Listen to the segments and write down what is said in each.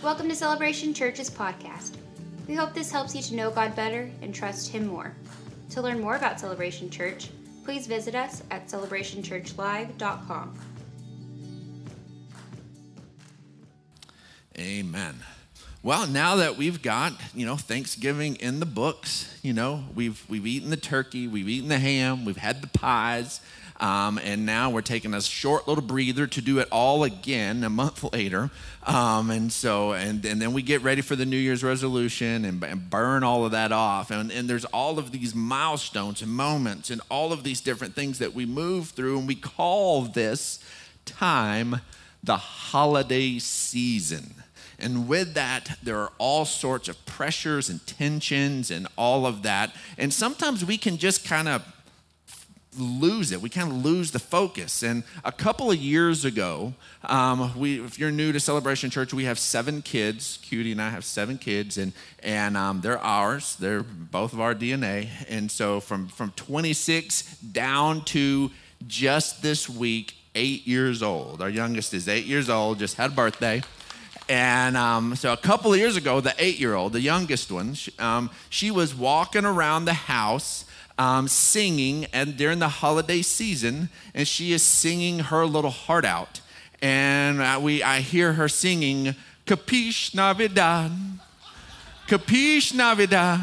Welcome to Celebration Church's podcast. We hope this helps you to know God better and trust Him more. To learn more about Celebration Church, please visit us at celebrationchurchlive.com. Amen. Well, now that we've got, you know, Thanksgiving in the books, you know, we've we've eaten the turkey, we've eaten the ham, we've had the pies, um, and now we're taking a short little breather to do it all again a month later. Um, and so, and, and then we get ready for the New Year's resolution and, and burn all of that off. And, and there's all of these milestones and moments and all of these different things that we move through, and we call this time the holiday season. And with that, there are all sorts of pressures and tensions and all of that. And sometimes we can just kind of lose it. We kind of lose the focus. And a couple of years ago, um, we, if you're new to Celebration Church, we have seven kids. Cutie and I have seven kids, and and um, they're ours. They're both of our DNA. And so from from 26 down to just this week, eight years old. Our youngest is eight years old. Just had a birthday. And um, so a couple of years ago, the eight year old, the youngest one, she, um, she was walking around the house um, singing and during the holiday season, and she is singing her little heart out. And uh, we, I hear her singing, Capeesh Navidad, Capeesh Navidad.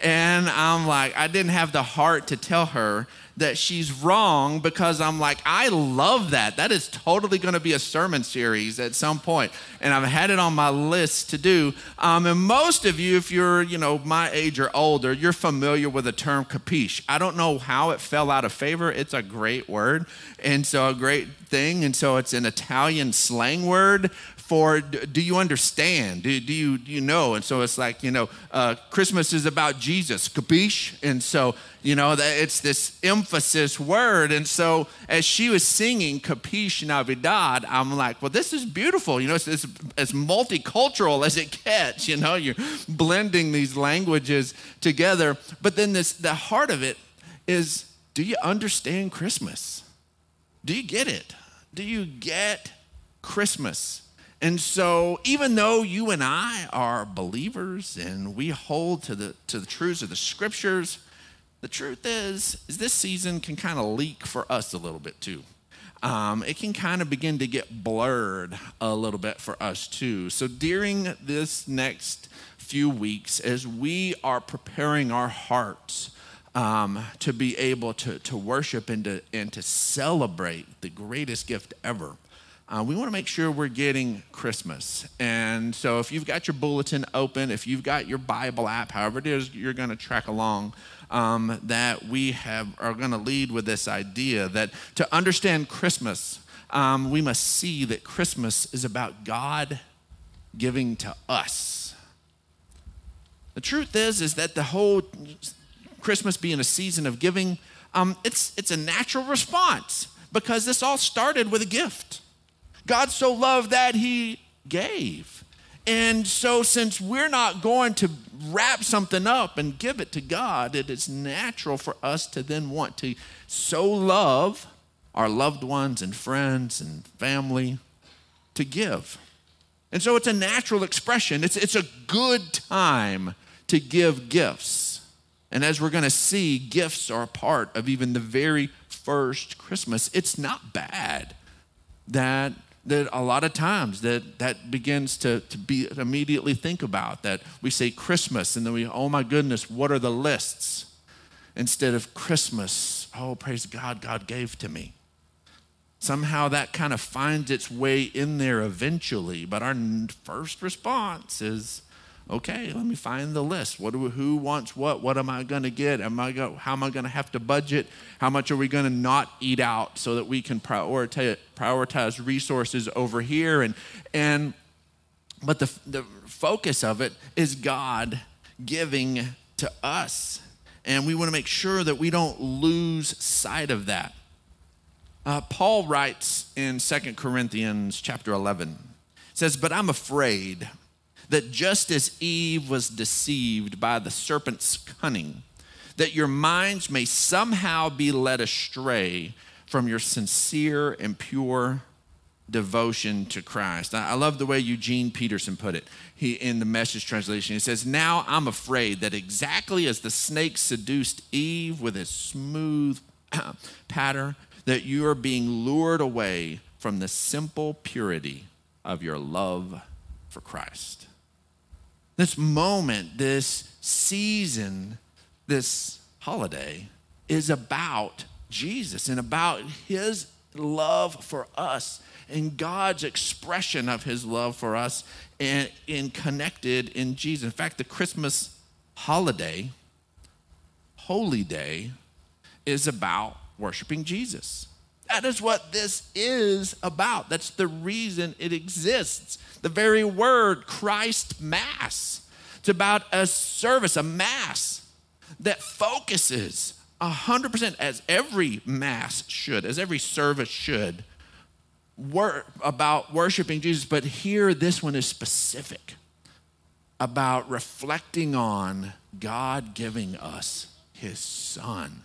And I'm like, I didn't have the heart to tell her that she's wrong because I'm like, I love that. That is totally going to be a sermon series at some point, and I've had it on my list to do. Um, and most of you, if you're you know my age or older, you're familiar with the term capiche. I don't know how it fell out of favor. It's a great word, and so a great thing, and so it's an Italian slang word for do you understand? Do, do, you, do you know? And so it's like, you know, uh, Christmas is about Jesus, capiche? And so, you know, that it's this emphasis word. And so as she was singing Capeesh Navidad, I'm like, well, this is beautiful. You know, it's, it's as multicultural as it gets. You know, you're blending these languages together. But then this, the heart of it is do you understand Christmas? Do you get it? Do you get Christmas? And so, even though you and I are believers and we hold to the, to the truths of the scriptures, the truth is, is this season can kind of leak for us a little bit too. Um, it can kind of begin to get blurred a little bit for us too. So, during this next few weeks, as we are preparing our hearts um, to be able to, to worship and to, and to celebrate the greatest gift ever, uh, we want to make sure we're getting Christmas. And so if you've got your bulletin open, if you've got your Bible app, however it is you're going to track along, um, that we have are going to lead with this idea that to understand Christmas, um, we must see that Christmas is about God giving to us. The truth is, is that the whole Christmas being a season of giving, um, it's, it's a natural response because this all started with a gift. God so loved that he gave. And so, since we're not going to wrap something up and give it to God, it is natural for us to then want to so love our loved ones and friends and family to give. And so, it's a natural expression. It's, it's a good time to give gifts. And as we're going to see, gifts are a part of even the very first Christmas. It's not bad that that a lot of times that that begins to, to be immediately think about that we say christmas and then we oh my goodness what are the lists? Instead of christmas oh praise god god gave to me. Somehow that kind of finds its way in there eventually but our first response is okay, let me find the list. What do, who wants what? What am I going to get? Am I go, how am I going to have to budget? How much are we going to not eat out so that we can prioritize, prioritize resources over here? And, and but the, the focus of it is God giving to us. And we want to make sure that we don't lose sight of that. Uh, Paul writes in Second Corinthians chapter 11, says, But I'm afraid that just as Eve was deceived by the serpent's cunning, that your minds may somehow be led astray from your sincere and pure devotion to Christ. I love the way Eugene Peterson put it. He in the message translation, he says, Now I'm afraid that exactly as the snake seduced Eve with his smooth patter, that you are being lured away from the simple purity of your love for Christ. This moment, this season, this holiday is about Jesus and about his love for us and God's expression of his love for us and, and connected in Jesus. In fact, the Christmas holiday, holy day, is about worshiping Jesus. That is what this is about. That's the reason it exists. The very word Christ Mass. It's about a service, a Mass that focuses 100%, as every Mass should, as every service should, wor- about worshiping Jesus, but here this one is specific about reflecting on God giving us his son.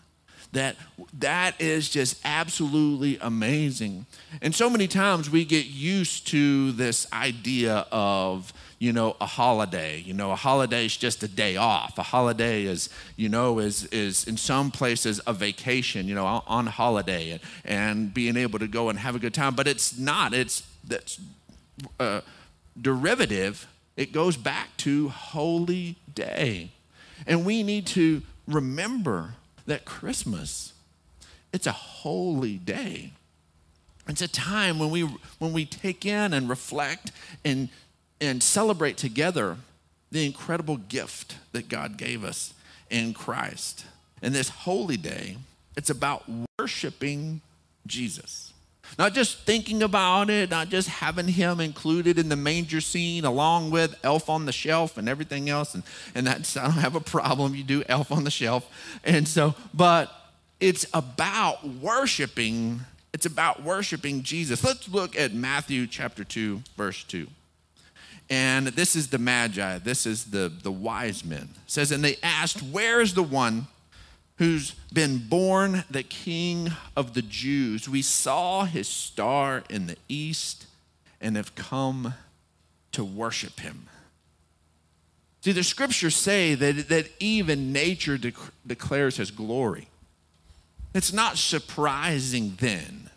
That that is just absolutely amazing. And so many times we get used to this idea of you know, a holiday. You know, a holiday is just a day off. A holiday is, you know, is, is in some places a vacation, you know, on holiday and, and being able to go and have a good time. But it's not, it's that's uh, derivative. It goes back to holy day. And we need to remember that Christmas, it's a holy day. It's a time when we when we take in and reflect and and celebrate together the incredible gift that God gave us in Christ. And this holy day, it's about worshiping Jesus. Not just thinking about it, not just having him included in the manger scene along with Elf on the Shelf and everything else. And, and that's, I don't have a problem. You do Elf on the Shelf. And so, but it's about worshiping, it's about worshiping Jesus. Let's look at Matthew chapter 2, verse 2. And this is the Magi, this is the, the wise men. It says, and they asked, Where is the one who's been born the king of the Jews? We saw his star in the east and have come to worship him. See, the scriptures say that, that even nature declares his glory. It's not surprising then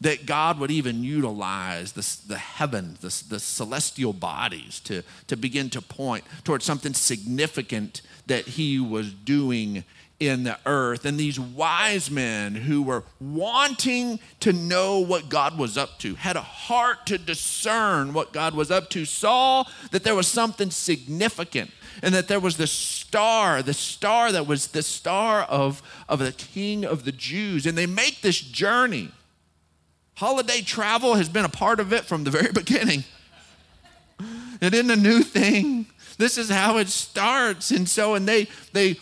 that God would even utilize the, the heavens, the, the celestial bodies, to, to begin to point towards something significant that he was doing in the earth. And these wise men who were wanting to know what God was up to, had a heart to discern what God was up to, saw that there was something significant and that there was the star, the star that was the star of, of the king of the Jews. And they make this journey Holiday travel has been a part of it from the very beginning. It isn't a new thing. This is how it starts. And so, and they they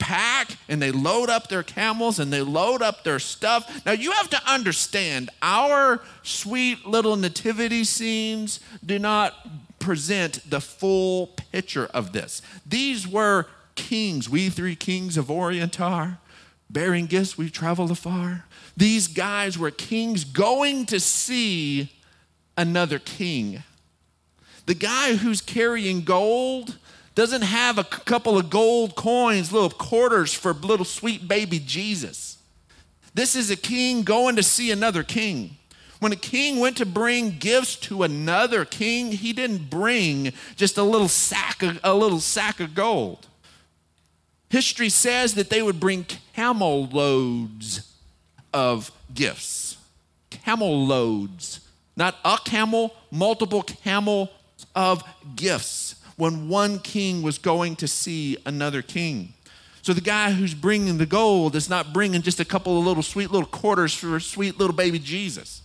pack and they load up their camels and they load up their stuff. Now you have to understand our sweet little nativity scenes do not present the full picture of this. These were kings, we three kings of Orient are. bearing gifts, we traveled afar. These guys were kings going to see another king. The guy who's carrying gold doesn't have a couple of gold coins, little quarters for little sweet baby Jesus. This is a king going to see another king. When a king went to bring gifts to another king, he didn't bring just a little sack of, a little sack of gold. History says that they would bring camel loads of gifts. Camel loads, not a camel, multiple camel of gifts when one king was going to see another king. So the guy who's bringing the gold is not bringing just a couple of little sweet little quarters for sweet little baby Jesus.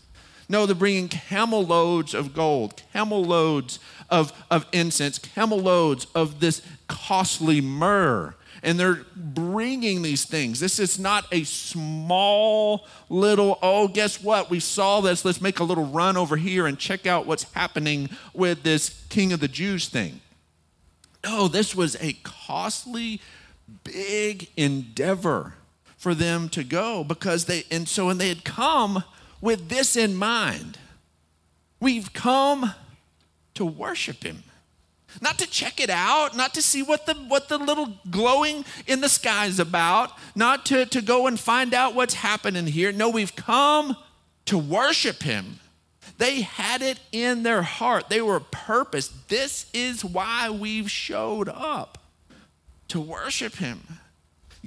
No, they're bringing camel loads of gold, camel loads of, of incense, camel loads of this costly myrrh and they're bringing these things. This is not a small little, oh, guess what? We saw this. Let's make a little run over here and check out what's happening with this King of the Jews thing. No, this was a costly, big endeavor for them to go because they, and so, and they had come with this in mind. We've come to worship him. Not to check it out, not to see what the, what the little glowing in the sky is about, not to, to go and find out what's happening here. No, we've come to worship him. They had it in their heart. They were purposed. This is why we've showed up to worship him.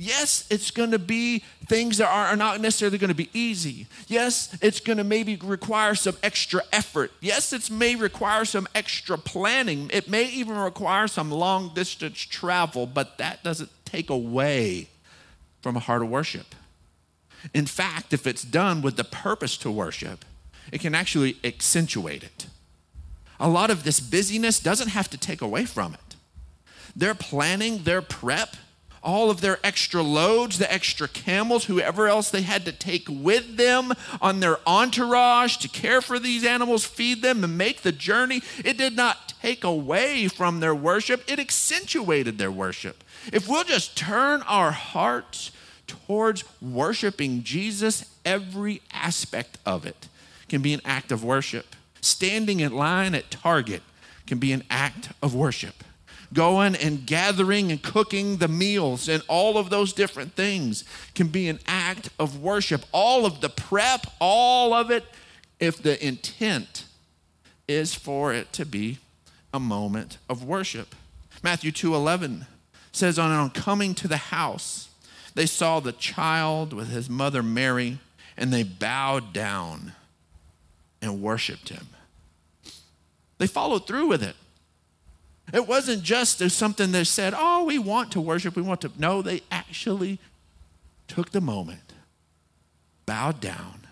Yes, it's going to be things that are not necessarily going to be easy. Yes, it's going to maybe require some extra effort. Yes, it may require some extra planning. It may even require some long distance travel, but that doesn't take away from a heart of worship. In fact, if it's done with the purpose to worship, it can actually accentuate it. A lot of this busyness doesn't have to take away from it. Their planning, their prep, all of their extra loads, the extra camels, whoever else they had to take with them on their entourage to care for these animals, feed them, and make the journey, it did not take away from their worship, it accentuated their worship. If we'll just turn our hearts towards worshiping Jesus, every aspect of it can be an act of worship. Standing in line at Target can be an act of worship going and gathering and cooking the meals and all of those different things can be an act of worship. All of the prep, all of it, if the intent is for it to be a moment of worship. Matthew 2:11 says on coming to the house they saw the child with his mother Mary and they bowed down and worshiped him. They followed through with it. It wasn't just something that said, oh, we want to worship, we want to. No, they actually took the moment, bowed down,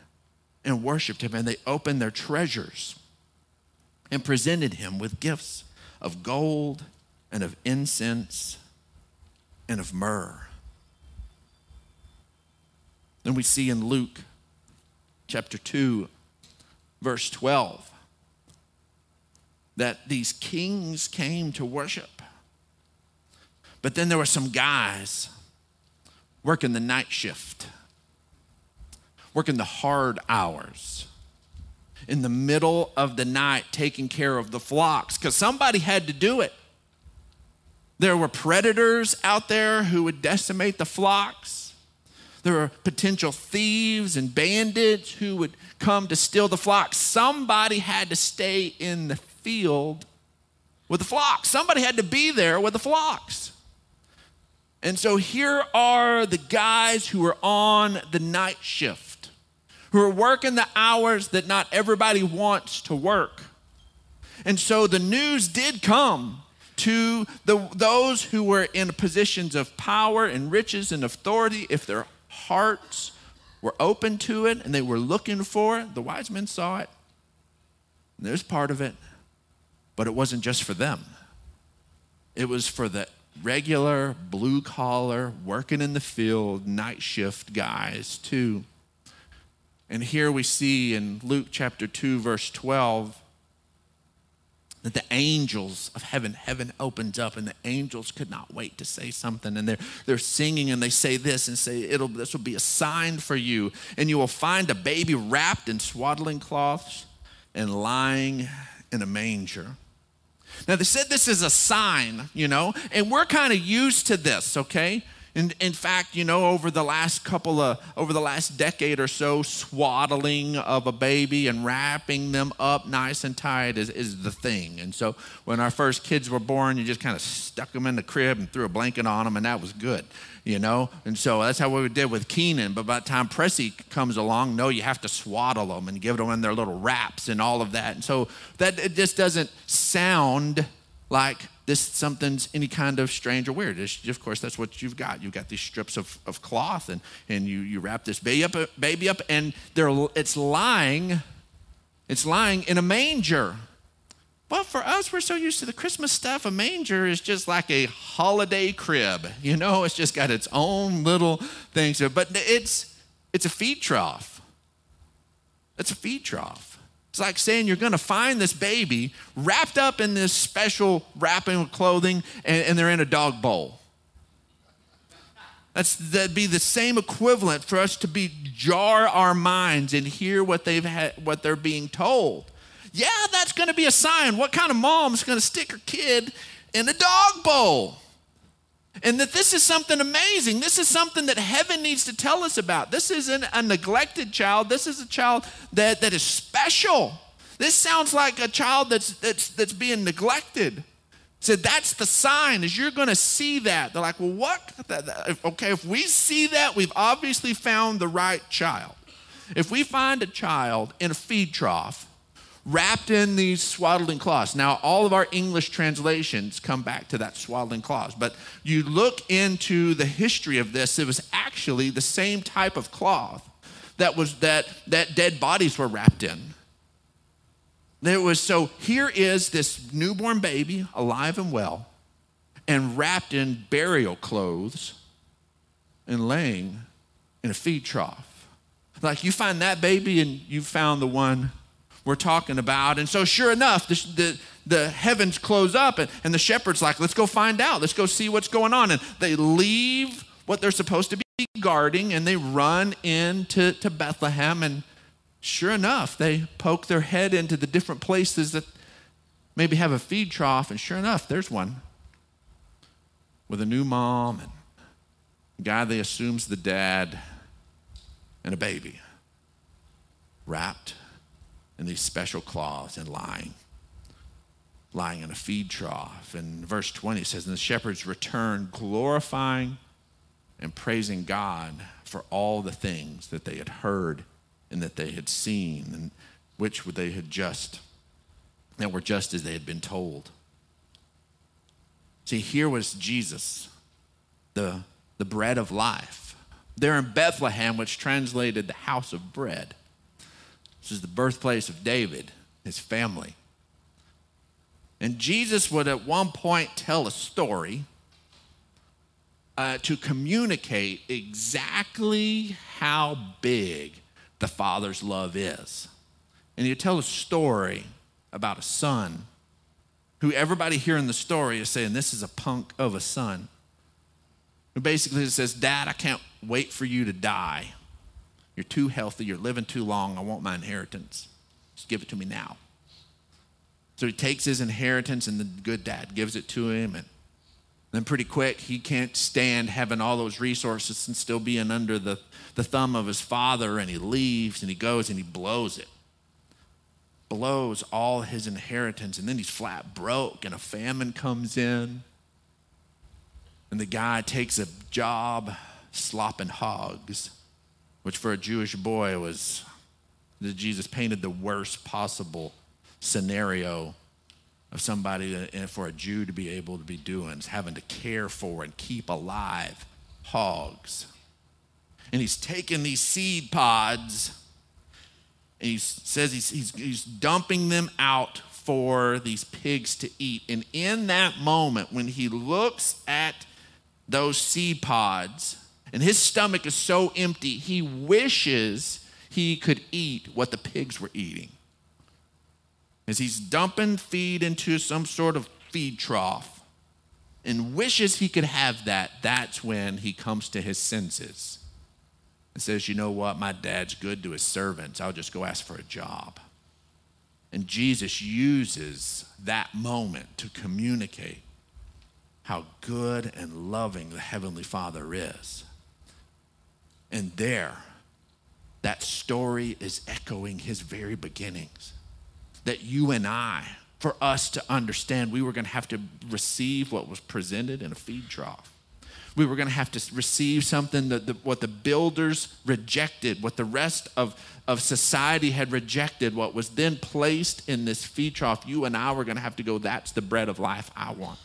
and worshiped him, and they opened their treasures and presented him with gifts of gold and of incense and of myrrh. Then we see in Luke chapter 2, verse 12 that these kings came to worship. But then there were some guys working the night shift, working the hard hours, in the middle of the night, taking care of the flocks, because somebody had to do it. There were predators out there who would decimate the flocks. There were potential thieves and bandits who would come to steal the flocks. Somebody had to stay in the field with the flocks. Somebody had to be there with the flocks. And so here are the guys who are on the night shift, who are working the hours that not everybody wants to work. And so the news did come to the, those who were in positions of power and riches and authority if their hearts were open to it and they were looking for it. The wise men saw it. And there's part of it. But it wasn't just for them, it was for the regular, blue collar, working in the field, night shift guys too. And here we see in Luke chapter 2, verse 12, that the angels of heaven, heaven opens up, and the angels could not wait to say something. And they're, they're singing and they say this and say, It'll, This will be a sign for you. And you will find a baby wrapped in swaddling cloths and lying in a manger. Now, they said this is a sign, you know, and we're kind of used to this, okay? In, in fact, you know, over the last couple of, over the last decade or so, swaddling of a baby and wrapping them up nice and tight is, is the thing. And so when our first kids were born, you just kind of stuck them in the crib and threw a blanket on them, and that was good you know? And so that's how we did with Keenan. But by the time Pressy comes along, no, you have to swaddle them and give them in their little wraps and all of that. And so that it just doesn't sound like this something's any kind of strange or weird. It's, of course, that's what you've got. You've got these strips of, of cloth and, and you, you wrap this baby up, baby up and they're, it's lying, it's lying in a manger. Well, for us, we're so used to the Christmas stuff. A manger is just like a holiday crib. You know, it's just got its own little things. But it's it's a feed trough. It's a feed trough. It's like saying you're going to find this baby wrapped up in this special wrapping of clothing, and, and they're in a dog bowl. That's, that'd be the same equivalent for us to be jar our minds and hear what they've had, what they're being told. Yeah, that's going to be a sign. What kind of mom's going to stick her kid in a dog bowl? And that this is something amazing. This is something that heaven needs to tell us about. This isn't a neglected child. This is a child that, that is special. This sounds like a child that's, that's, that's being neglected. Said so that's the sign is you're going to see that. They're like, well, what? Okay, if we see that, we've obviously found the right child. If we find a child in a feed trough wrapped in these swaddling cloths. Now, all of our English translations come back to that swaddling cloths, but you look into the history of this, it was actually the same type of cloth that was that that dead bodies were wrapped in. There was so here is this newborn baby alive and well and wrapped in burial clothes and laying in a feed trough. Like you find that baby and you found the one we're talking about. And so, sure enough, the, the, the heavens close up, and, and the shepherd's like, let's go find out. Let's go see what's going on. And they leave what they're supposed to be guarding and they run into to Bethlehem. And sure enough, they poke their head into the different places that maybe have a feed trough. And sure enough, there's one with a new mom and a guy they assume's the dad and a baby wrapped in these special cloths and lying, lying in a feed trough. And verse 20 says, And the shepherds returned, glorifying and praising God for all the things that they had heard and that they had seen, and which they had just, that were just as they had been told. See, here was Jesus, the, the bread of life. There in Bethlehem, which translated the house of bread. This is the birthplace of David, his family. And Jesus would at one point tell a story uh, to communicate exactly how big the Father's love is. And he'd tell a story about a son who everybody hearing the story is saying, This is a punk of a son. Who basically says, Dad, I can't wait for you to die you're too healthy. You're living too long. I want my inheritance. Just give it to me now. So he takes his inheritance, and the good dad gives it to him. And then, pretty quick, he can't stand having all those resources and still being under the, the thumb of his father. And he leaves and he goes and he blows it. Blows all his inheritance. And then he's flat broke, and a famine comes in. And the guy takes a job slopping hogs which for a Jewish boy was that Jesus painted the worst possible scenario of somebody that, for a Jew to be able to be doing, is having to care for and keep alive hogs. And he's taking these seed pods and he says he's, he's, he's dumping them out for these pigs to eat. And in that moment, when he looks at those seed pods, and his stomach is so empty, he wishes he could eat what the pigs were eating. As he's dumping feed into some sort of feed trough and wishes he could have that, that's when he comes to his senses and says, You know what? My dad's good to his servants. I'll just go ask for a job. And Jesus uses that moment to communicate how good and loving the Heavenly Father is. And there, that story is echoing his very beginnings. That you and I, for us to understand, we were going to have to receive what was presented in a feed trough. We were going to have to receive something that the, what the builders rejected, what the rest of, of society had rejected, what was then placed in this feed trough. You and I were going to have to go, that's the bread of life I want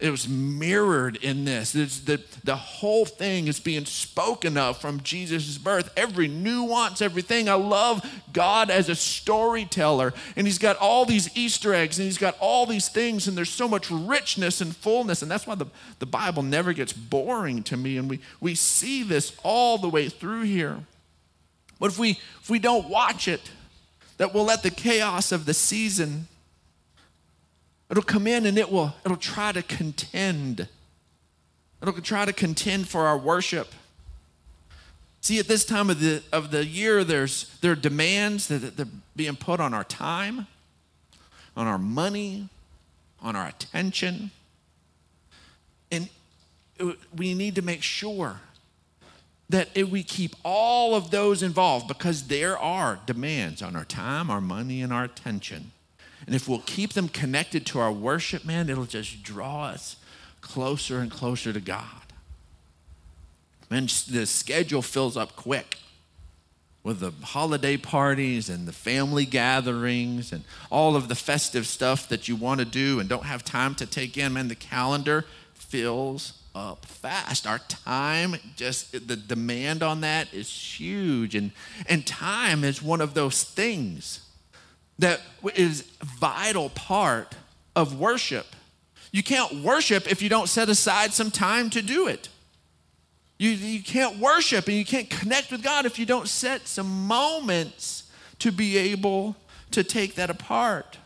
it was mirrored in this. It's the, the whole thing is being spoken of from Jesus' birth. Every nuance, everything. I love God as a storyteller. And He's got all these Easter eggs and He's got all these things, and there's so much richness and fullness. And that's why the, the Bible never gets boring to me. And we, we see this all the way through here. But if we, if we don't watch it, that we'll let the chaos of the season It'll come in and it will it'll try to contend. It'll try to contend for our worship. See, at this time of the, of the year, there's, there are demands that, are being put on our time, on our money, on our attention. And we need to make sure that we keep all of those involved because there are demands on our time, our money, and our attention. And if we'll keep them connected to our worship, man, it'll just draw us closer and closer to God. Man, the schedule fills up quick with the holiday parties and the family gatherings and all of the festive stuff that you want to do and don't have time to take in. Man, the calendar fills up fast. Our time, just the demand on that is huge. And, and time is one of those things that is vital part of worship. You can't worship if you don't set aside some time to do it. You, you can't worship and you can't connect with God if you don't set some moments to be able to take that apart.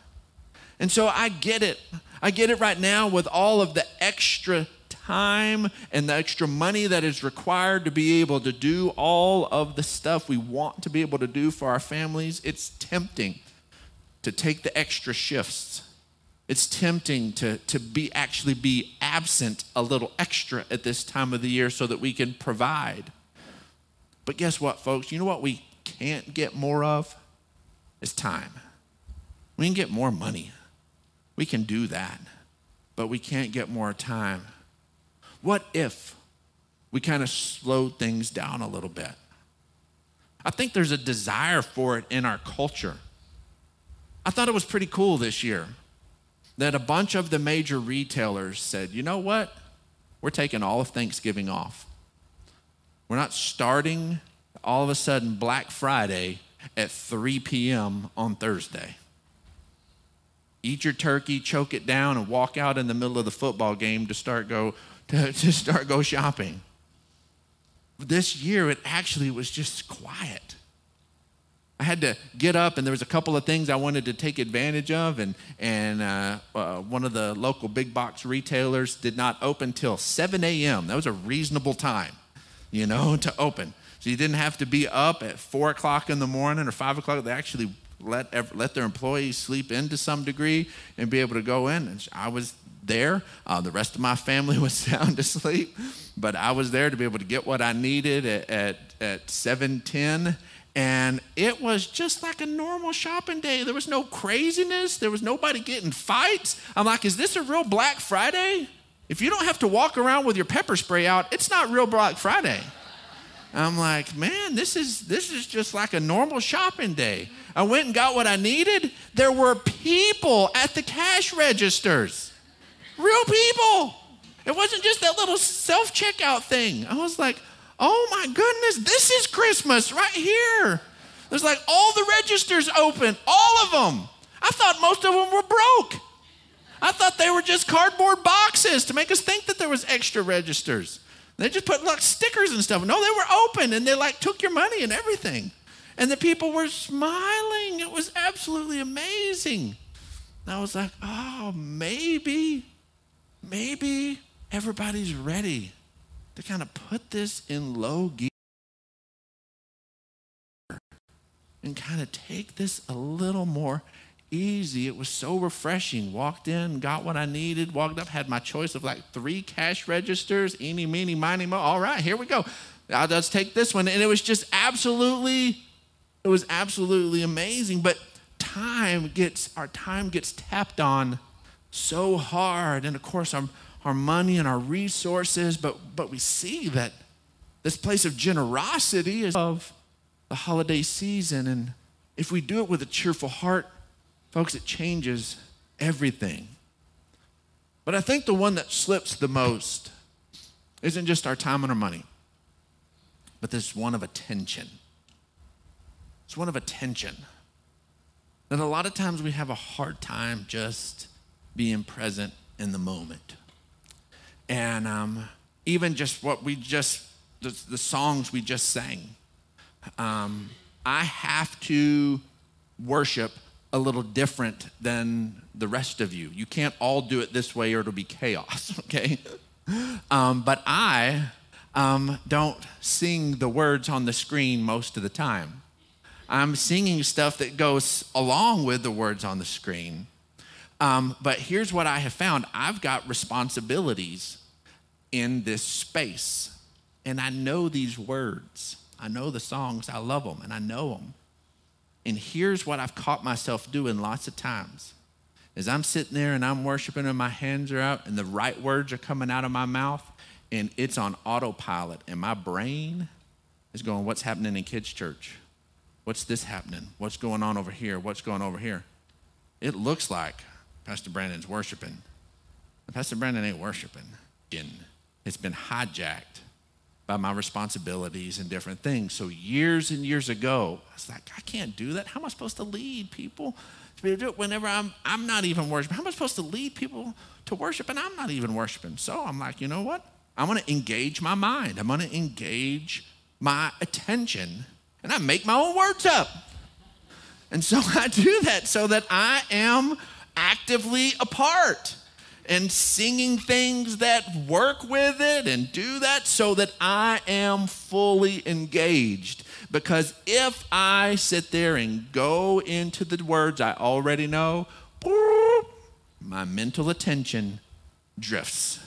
And so I get it. I get it right now with all of the extra time and the extra money that is required to be able to do all of the stuff we want to be able to do for our families. It's tempting to take the extra shifts. It's tempting to, to be actually be absent a little extra at this time of the year so that we can provide. But guess what, folks? You know what we can't get more of? It's time. We can get more money. We can do that. But we can't get more time. What if we kind of slowed things down a little bit? I think there's a desire for it in our culture. I thought it was pretty cool this year that a bunch of the major retailers said, you know what? We're taking all of Thanksgiving off. We're not starting all of a sudden Black Friday at 3 p.m. on Thursday. Eat your turkey, choke it down, and walk out in the middle of the football game to start go to, to start go shopping. This year it actually was just quiet. I had to get up, and there was a couple of things I wanted to take advantage of, and and uh, uh, one of the local big box retailers did not open till 7 a.m. That was a reasonable time, you know, to open. So you didn't have to be up at four o'clock in the morning or five o'clock. They actually let let their employees sleep in to some degree and be able to go in. And I was there. Uh, the rest of my family was sound asleep, but I was there to be able to get what I needed at at, at 7:10 and it was just like a normal shopping day. There was no craziness. There was nobody getting fights. I'm like, is this a real Black Friday? If you don't have to walk around with your pepper spray out, it's not real Black Friday. I'm like, man, this is this is just like a normal shopping day. I went and got what I needed. There were people at the cash registers. Real people. It wasn't just that little self-checkout thing. I was like, oh my goodness, this is Christmas right here. There's like all the registers open, all of them. I thought most of them were broke. I thought they were just cardboard boxes to make us think that there was extra registers. They just put like stickers and stuff. No, they were open and they like took your money and everything. And the people were smiling. It was absolutely amazing. And I was like, oh, maybe, maybe everybody's ready to kind of put this in low gear and kind of take this a little more easy. It was so refreshing. Walked in, got what I needed, walked up, had my choice of like three cash registers, eeny, meeny, miny, mo. All right, here we go. Just take this one. And it was just absolutely, it was absolutely amazing. But time gets, our time gets tapped on so hard. And of course, I'm our money and our resources, but, but we see that this place of generosity is of the holiday season. And if we do it with a cheerful heart, folks, it changes everything. But I think the one that slips the most isn't just our time and our money, but this one of attention. It's one of attention. That a lot of times we have a hard time just being present in the moment and um, even just what we just the, the songs we just sang um, i have to worship a little different than the rest of you you can't all do it this way or it'll be chaos okay um, but i um, don't sing the words on the screen most of the time. I'm singing stuff that goes along with the words on the screen. Um, but here's what I have found I've got responsibilities in this space, and I know these words. I know the songs, I love them, and I know them. And here's what I've caught myself doing lots of times. As I'm sitting there and I'm worshiping and my hands are out and the right words are coming out of my mouth and it's on autopilot and my brain is going, What's happening in kids' church? What's this happening? What's going on over here? What's going over here? It looks like Pastor Brandon's worshiping. Pastor Brandon ain't worshiping. It's been hijacked by my responsibilities and different things. So years and years ago, I was like, I can't do that. How am I supposed to lead people to be able to do it whenever I'm I'm not even worshiping? How am I supposed to lead people to worship and I'm not even worshiping? So I'm like, you know what? I'm gonna engage my mind. I'm gonna engage my attention and I make my own words up. And so I do that so that I am actively a part and singing things that work with it and do that so that I am fully engaged. Because if I sit there and go into the words I already know, my mental attention drifts.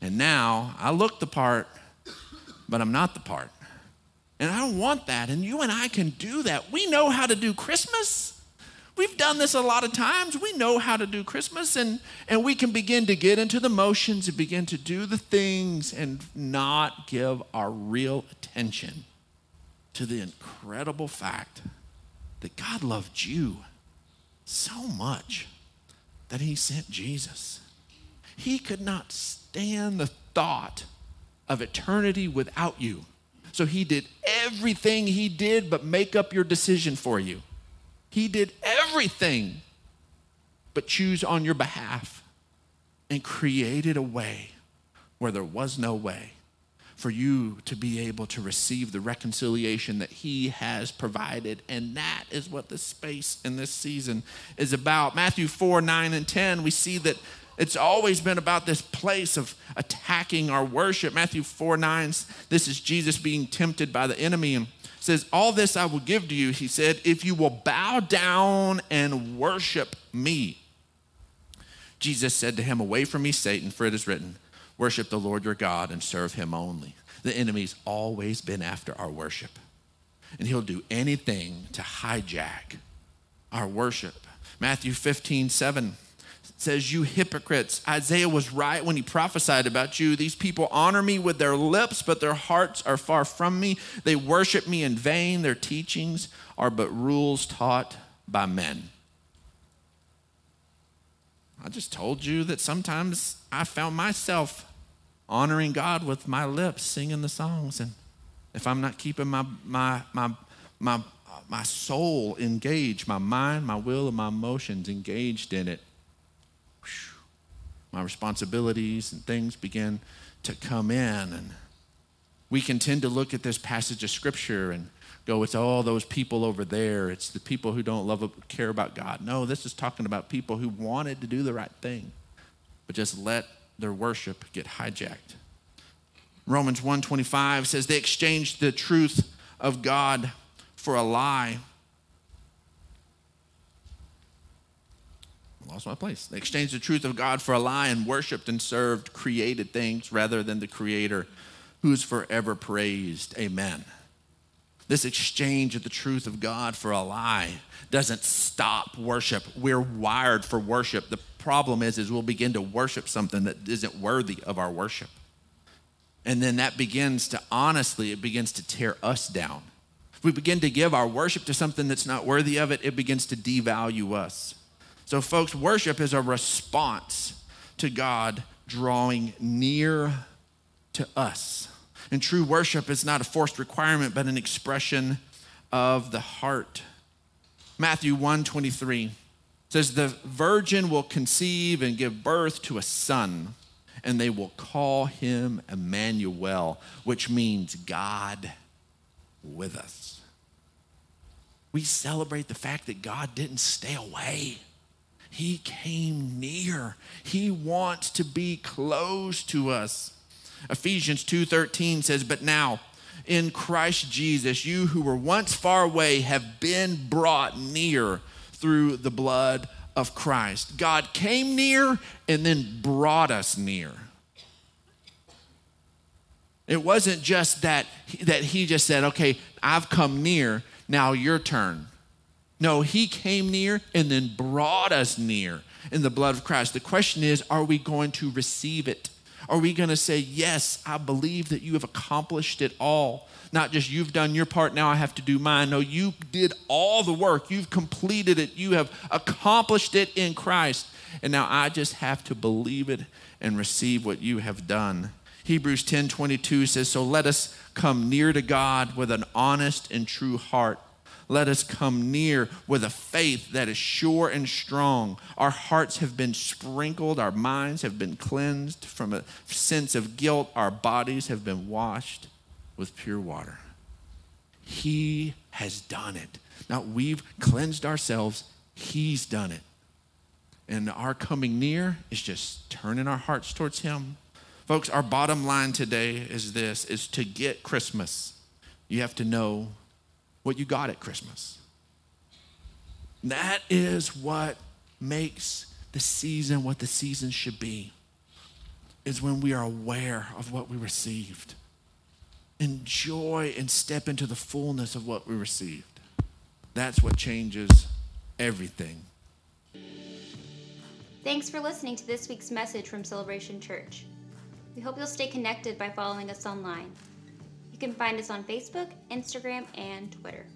And now I look the part, but I'm not the part. And I don't want that. And you and I can do that. We know how to do Christmas. We've done this a lot of times. We know how to do Christmas, and, and we can begin to get into the motions and begin to do the things and not give our real attention to the incredible fact that God loved you so much that He sent Jesus. He could not stand the thought of eternity without you. So he did everything he did but make up your decision for you. He did everything but choose on your behalf and created a way where there was no way for you to be able to receive the reconciliation that he has provided. And that is what this space in this season is about. Matthew 4 9 and 10, we see that it's always been about this place of attacking our worship. Matthew 4 9, this is Jesus being tempted by the enemy and says, All this I will give to you, he said, if you will bow down and worship me. Jesus said to him, Away from me, Satan, for it is written, Worship the Lord your God and serve him only. The enemy's always been after our worship, and he'll do anything to hijack our worship. Matthew 15 7 says, You hypocrites. Isaiah was right when he prophesied about you. These people honor me with their lips, but their hearts are far from me. They worship me in vain. Their teachings are but rules taught by men. I just told you that sometimes I found myself honoring God with my lips, singing the songs. And if I'm not keeping my, my, my, my, my soul engaged, my mind, my will, and my emotions engaged in it, my responsibilities and things begin to come in. And we can tend to look at this passage of scripture and go, it's all those people over there. It's the people who don't love care about God. No, this is talking about people who wanted to do the right thing, but just let their worship get hijacked. Romans 1:25 says they exchanged the truth of God for a lie lost my place. They exchanged the truth of God for a lie and worshiped and served created things rather than the Creator who's forever praised. Amen. This exchange of the truth of God for a lie doesn't stop worship. We're wired for worship. The problem is, is we'll begin to worship something that isn't worthy of our worship. And then that begins to, honestly, it begins to tear us down. If we begin to give our worship to something that's not worthy of it, it begins to devalue us. So, folks, worship is a response to God drawing near to us. And true worship is not a forced requirement, but an expression of the heart. Matthew 1 23 says, The virgin will conceive and give birth to a son, and they will call him Emmanuel, which means God with us. We celebrate the fact that God didn't stay away. He came near. He wants to be close to us. Ephesians 2:13 says, "But now in Christ Jesus, you who were once far away have been brought near through the blood of Christ." God came near and then brought us near. It wasn't just that that he just said, "Okay, I've come near, now your turn." No, he came near and then brought us near in the blood of Christ. The question is, are we going to receive it? Are we going to say, Yes, I believe that you have accomplished it all? Not just you've done your part, now I have to do mine. No, you did all the work. You've completed it. You have accomplished it in Christ. And now I just have to believe it and receive what you have done. Hebrews 10 22 says, So let us come near to God with an honest and true heart let us come near with a faith that is sure and strong. Our hearts have been sprinkled, our minds have been cleansed from a sense of guilt, our bodies have been washed with pure water. He has done it. Now we've cleansed ourselves, He's done it. And our coming near is just turning our hearts towards Him. Folks, our bottom line today is this is to get Christmas. You have to know what you got at Christmas. That is what makes the season what the season should be. Is when we are aware of what we received. Enjoy and step into the fullness of what we received. That's what changes everything. Thanks for listening to this week's message from Celebration Church. We hope you'll stay connected by following us online. You can find us on Facebook, Instagram, and Twitter.